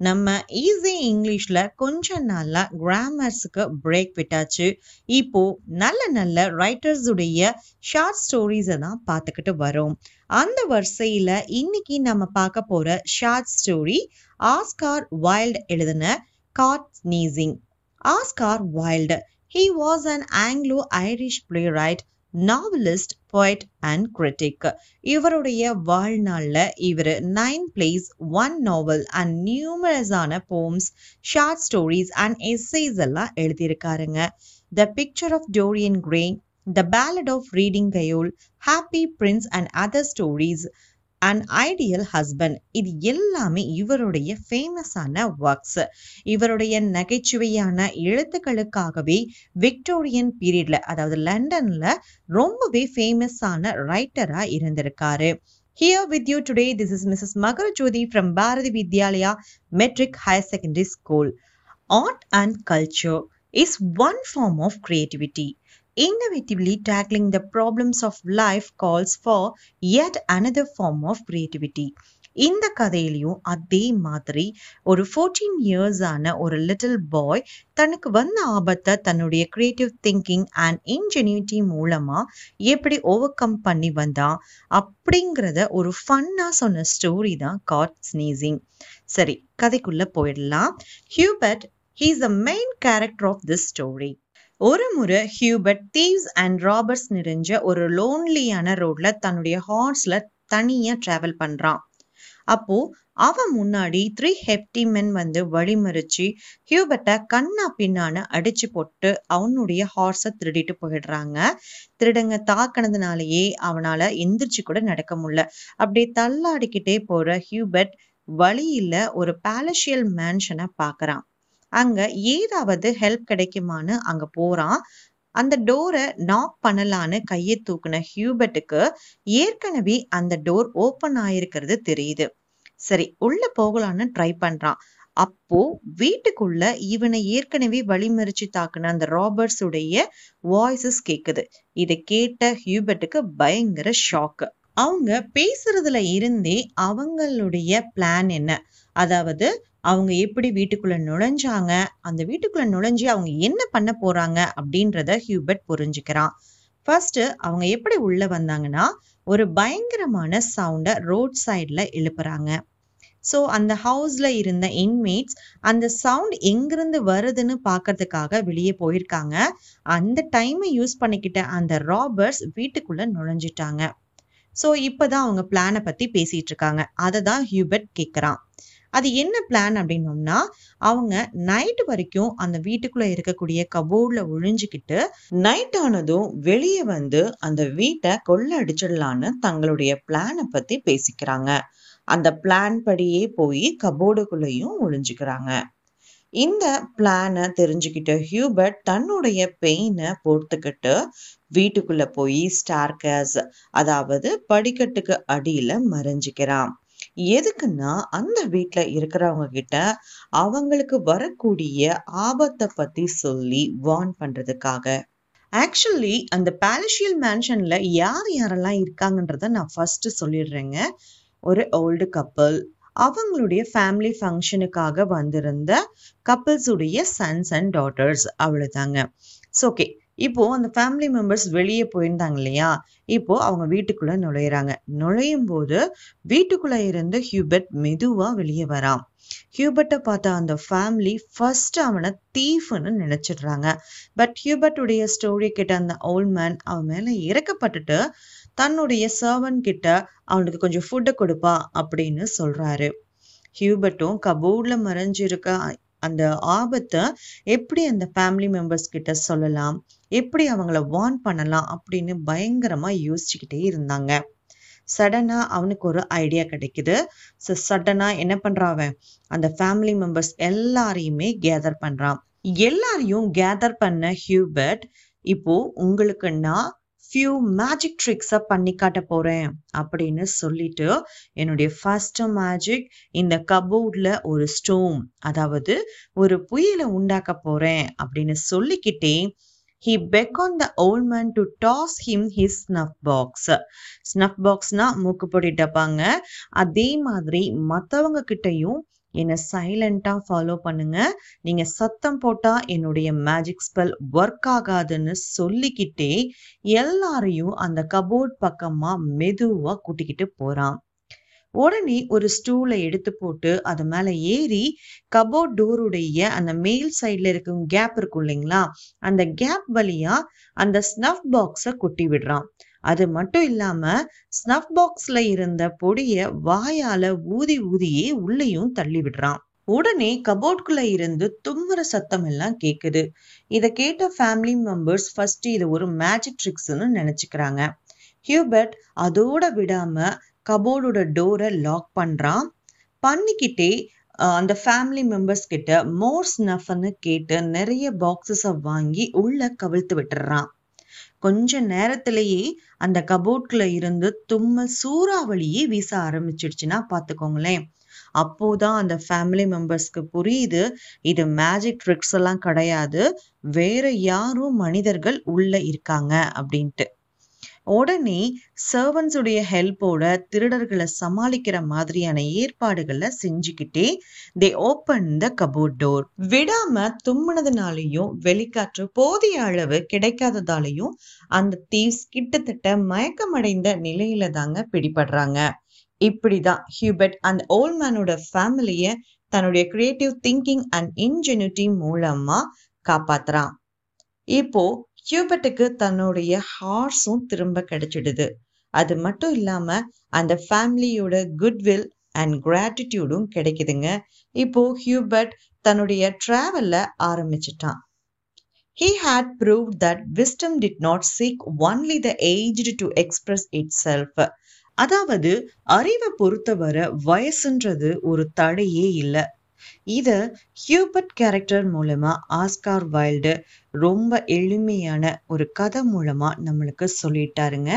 நம்ம ஈஸி இங்கிலீஷ்ல கொஞ்ச நாளா கிராமர்ஸுக்கு பிரேக் விட்டாச்சு. இப்போ நல்ல நல்ல ரைட்டர்ஸுடைய ஷார்ட் ஸ்டோரிஸை தான் பார்த்துக்கிட்டு வரோம். அந்த வரிசையில இன்னைக்கு நம்ம பார்க்க போற ஷார்ட் ஸ்டோரி ஆஸ்கார் வைல்ட் எழுதின caught sneezing Oscar Wilde he was an Anglo Irish playwright novelist poet and critic இவருடைய வாழ்நாளில் இவர் nine plays one novel and நியூமரஸான poems short stories and essays எல்லாம் எழுதியிருக்காருங்க. The picture of Dorian Gray the ballad of Reading Gaol happy prince and other stories and ideal husband இது எல்லாமே இவருடைய ஃபேமஸான works இவருடைய நகைச்சுவையான எழுத்துக்களுக்காகவே விக்டோரியன் பீரியட்ல அதாவது லண்டன்ல ரொம்பவே ஃபேமஸான ரைட்டரா இருந்திருக்காரு Here with you today, this is Mrs. Magarajodi from Bharati Vidyalaya Metric Higher Secondary School. Art and culture is one form of creativity. Innovatively tackling the problems of life calls for yet another form of creativity. இந்த கதையிலையும் அதே மாதிரி ஒரு fourteen years ஆன ஒரு little boy தனக்கு வந்த ஆபத்தை தன்னுடைய கிரியேட்டிவ் திங்கிங் அண்ட் இன்ஜெனியூட்டி மூலமா எப்படி ஓவர் கம் பண்ணி வந்தான் அப்படிங்கிறத ஒரு ஃபன்னா சொன்ன ஸ்டோரி தான் காட் ஸ்னீசிங் சரி கதைக்குள்ள போயிடலாம். Hubert he's the main character of this story ஒரு முறை ஹியூபர்ட் தீவ்ஸ் அண்ட் ராபர்ட்ஸ் நிறைஞ்ச ஒரு லோன்லியான ரோட்ல தன்னுடைய ஹார்ஸ்ல தனியா டிராவல் பண்றான். அப்போ அவன் முன்னாடி த்ரீ ஹெப்டி மென் வந்து வழிமறிச்சு ஹியூபர்ட்டை கண்ணா பின்னான்னு அடிச்சு போட்டு அவனுடைய ஹார்ஸை திருடிட்டு போயிடுறாங்க. திருடங்க தாக்கினதுனாலயே அவனால எந்திரிச்சு கூட நடக்க முடியல. அப்படியே தள்ளாடிக்கிட்டே போற ஹியூபர்ட் வழியில ஒரு பேலஷியல் மேன்ஷனை பாக்குறான். அங்க ஏதாவது ஹெல்ப் கிடைக்குமான்னு அங்க போறான். அந்த டோரை நாக் பண்ணலான்னு கையை தூக்குன ஹியூபர்ட்டுக்கு ஏற்கனவே அந்த டோர் ஓப்பன் ஆயிருக்கிறது தெரியுது. சரி உள்ள போகலான்னு ட்ரை பண்றான். அப்போ வீட்டுக்குள்ள இவனை ஏற்கனவே வழிமறிச்சு தாக்குன அந்த ராபர்ட்ஸ் உடைய வாய்ஸஸ் கேக்குது. இதை கேட்ட ஹியூபர்ட்டுக்கு பயங்கர ஷாக்கு அவங்க பேசுறதுல இருந்தே அவங்களுடைய பிளான் என்ன? அதாவது அவங்க எப்படி வீட்டுக்குள்ள நுழைஞ்சாங்க அந்த வீட்டுக்குள்ள நுழைஞ்சு அவங்க என்ன பண்ண போறாங்க அப்படின்றத ஹியூபர்ட் புரிஞ்சுக்கிறான். ஃபர்ஸ்ட் அவங்க எப்படி உள்ள வந்தாங்கன்னா ஒரு பயங்கரமான சவுண்டை ரோட் சைட்ல எழுப்புறாங்க. ஸோ அந்த ஹவுஸ்ல இருந்த இன்மேட்ஸ் அந்த சவுண்ட் எங்கிருந்து வருதுன்னு பார்க்கறதுக்காக வெளியே போயிருக்காங்க. அந்த டைமை யூஸ் பண்ணிக்கிட்ட அந்த ராபர்ட்ஸ் வீட்டுக்குள்ள நுழைஞ்சிட்டாங்க. ஸோ இப்போதான் அவங்க பிளானை பத்தி பேசிட்டு இருக்காங்க. அதை தான் ஹியூபர்ட் கேட்குறான் அது என்ன பிளான் அப்படின்னோம்னா அவங்க நைட் வரைக்கும் அந்த வீட்டுக்குள்ள இருக்கக்கூடிய கபோர்ட்ல ஒழிஞ்சுக்கிட்டு நைட் ஆனதும் வெளியே வந்து அந்த வீட்டை கொள்ள அடிச்சிடலான்னு தங்களுடைய பிளானை பத்தி பேசிக்கிறாங்க. அந்த பிளான் படியே போய் கபோர்டுக்குள்ளேயும் ஒழிஞ்சுக்கிறாங்க இந்த பிளானை தெரிஞ்சுக்கிட்ட ஹியூபர்ட் தன்னுடைய பெயினை பொறுத்துக்கிட்டு வீட்டுக்குள்ள போய் ஸ்டார்கஸ் அதாவது படிக்கட்டுக்கு அடியில மறைஞ்சிக்கிறான். எதுக்குன்னா அந்த வீட்டில் இருக்கிறவங்க கிட்ட அவங்களுக்கு வரக்கூடிய ஆபத்தை பற்றி சொல்லி வார்ன் பண்ணுறதுக்காக ஆக்சுவலி அந்த பேலஷியல் மேன்ஷனில் யார் யாரெல்லாம் இருக்காங்கன்றத நான் ஃபஸ்ட்டு சொல்லிடுறேங்க. ஒரு ஓல்டு கப்பல் அவங்களுடைய ஃபேமிலி ஃபங்க்ஷனுக்காக வந்திருந்த கப்பிள்ஸுடைய சன்ஸ் அண்ட் டாட்டர்ஸ் அவ்வளோதாங்க ஸோ ஓகே இப்போ அந்த ஃபேமிலி மெம்பர்ஸ் வெளியே போயிருந்தாங்க இல்லையா? இப்போ அவங்க வீட்டுக்குள்ள நுழையிறாங்க. நுழையும் போது வீட்டுக்குள்ள இருந்து ஹியூபர்ட் மெதுவா வெளியே வரான். ஹியூபர்ட்டை பார்த்த அந்த ஃபேமிலி ஃபர்ஸ்ட் அவனை தீஃப்னு நினைச்சிடுறாங்க. பட் ஹியூபர்ட் உடைய ஸ்டோரி கிட்ட அந்த ஓல்ட் மேன் அவன் மேல இறக்கப்பட்டுட்டு தன்னுடைய சர்வன் கிட்ட அவனுக்கு கொஞ்சம் ஃபுட்டை கொடுப்பா அப்படின்னு சொல்றாரு. ஹியூபர்ட்டும் கபோர்டில் மறைஞ்சிருக்க அந்த ஆபத்தை எப்படி அந்த ஃபேமிலி மெம்பர்ஸ் கிட்ட சொல்லலாம்? எப்படி அவங்கள வார்ன் பண்ணலாம் அப்படின்னு பயங்கரமா யோசிச்சுக்கிட்டே இருந்தாங்க. சடனா அவனுக்கு ஒரு ஐடியா கிடைக்குது. ஸோ சடனா என்ன பண்றான் அவன்? அந்த ஃபேமிலி மெம்பர்ஸ் எல்லாரையுமே கேதர் பண்றான். எல்லாரையும் கேதர் பண்ண ஹியூபர்ட் இப்போ உங்களுக்கு நான் ஃபியூ மேஜிக் ட்ரிக்ஸை பண்ணி காட்ட போறேன் அப்படின்னு சொல்லிட்டு என்னுடைய ஃபர்ஸ்ட் மேஜிக் இந்த கபோர்டில் ஒரு ஸ்டோம் அதாவது ஒரு புயலை உண்டாக்க போறேன் அப்படின்னு சொல்லிக்கிட்டே he beckon the old man to toss him his snuff box snuff பாக்ஸ்னா மூக்குப்பொடி டப்பாங்க. அதே மாதிரி மற்றவங்க கிட்டயும் என்னை சைலண்ட்டாக ஃபாலோ பண்ணுங்க. நீங்கள் சத்தம் போட்டால் என்னுடைய மேஜிக் ஸ்பெல் ஒர்க் ஆகாதுன்னு சொல்லிக்கிட்டே எல்லாரையும் அந்த கபோர்ட் பக்கமாக மெதுவாக கூட்டிக்கிட்டு போகிறான் உடனே ஒரு ஸ்டூலை எடுத்து போட்டு அது மேல ஏறி கபோர்ட் டோருடைய அந்த மேல் சைடில் இருக்கும் கேப் இருக்கும் இல்லைங்களா? அந்த கேப் வழியா அந்த ஸ்னஃப் பாக்ஸ கொட்டி விடுறான். அது மட்டும் இல்லாம ஸ்னஃப் பாக்ஸ்ல இருந்த பொடிய வாயால ஊதி ஊதியே உள்ளேயும் தள்ளி விடுறான். உடனே கபோர்ட்குள்ள இருந்து தும்முற சத்தம் எல்லாம் கேக்குது. இத கேட்ட ஃபேமிலி மெம்பர்ஸ் ஃபர்ஸ்ட் இது ஒரு மேஜிக் ட்ரிக்ஸ்னு நினைச்சுக்கிறாங்க. ஹியூபர்ட் அதோட விடாம கபோர்டோட டோரை லாக் பண்ணுறான் பண்ணிக்கிட்டே அந்த ஃபேமிலி மெம்பர்ஸ் கிட்ட மோர் ஸ்னஃப்னு கேட்டு நிறைய பாக்ஸஸை வாங்கி உள்ள கவிழ்த்து விட்டுறான். கொஞ்ச நேரத்திலேயே அந்த கபோர்ட்ல இருந்து தும்மல் சூறாவளியே வீச ஆரம்பிச்சிடுச்சுன்னா பார்த்துக்கோங்களேன். அப்போதான் அந்த ஃபேமிலி மெம்பர்ஸ்க்கு புரியுது இது மேஜிக் ட்ரிக்ஸ் எல்லாம் கிடையாது வேற யாரும் மனிதர்கள் உள்ள இருக்காங்க அப்படின்ட்டு. உடனே சர்வன்ஸுடைய ஹெல்ப்போட திருடர்களை சமாளிக்கிற மாதிரியான ஏற்பாடுகளை செஞ்சுக்கிட்டே they open the cupboard door விடாம தும்முனதுனாலையும் வெளிக்காற்று போதிய அளவு கிடைக்காததாலையும் அந்த தீவ்ஸ் கிட்டத்தட்ட மயக்கமடைந்த நிலையில தாங்க பிடிபடுறாங்க. இப்படிதான் ஹியூபர்ட் அந்த ஓல்ட் மேனோட ஃபேமிலிய தன்னுடைய கிரியேட்டிவ் திங்கிங் அண்ட் இன்ஜெனிட்டி மூலமா காப்பாத்துறான். இப்போ ஹியூபர்ட்டுக்கு தன்னுடைய ஹார்ஸும் திரும்ப கிடைச்சிடுது. அது மட்டும் இல்லாம அந்த ஃபேமிலியோட குட்வில் அண்ட் கிராட்டிடியூடும் கிடைக்குதுங்க. இப்போ ஹியூபர்ட் தன்னுடைய ட்ராவல்ல ஆரம்பிச்சிட்டான். He had proved that wisdom did not seek only the aged to express itself. அதாவது அறிவை பொறுத்தவரை வயசுன்றது ஒரு தடையே இல்லை. இத ஹியூபர்ட் கேரக்டர் மூலமா ஆஸ்கார் வைல்டு ரொம்ப எளிமையான ஒரு கதை மூலமா நம்மளுக்கு சொல்லிட்டாருங்க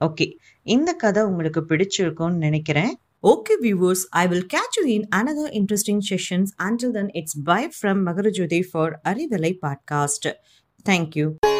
ஓகே இந்த கதை உங்களுக்கு பிடிச்சிருக்கும்னு நினைக்கிறேன் Okay, viewers, I will catch you in another interesting sessions. Until then, it's bye from Magarajodi for Arivalai podcast. Thank you.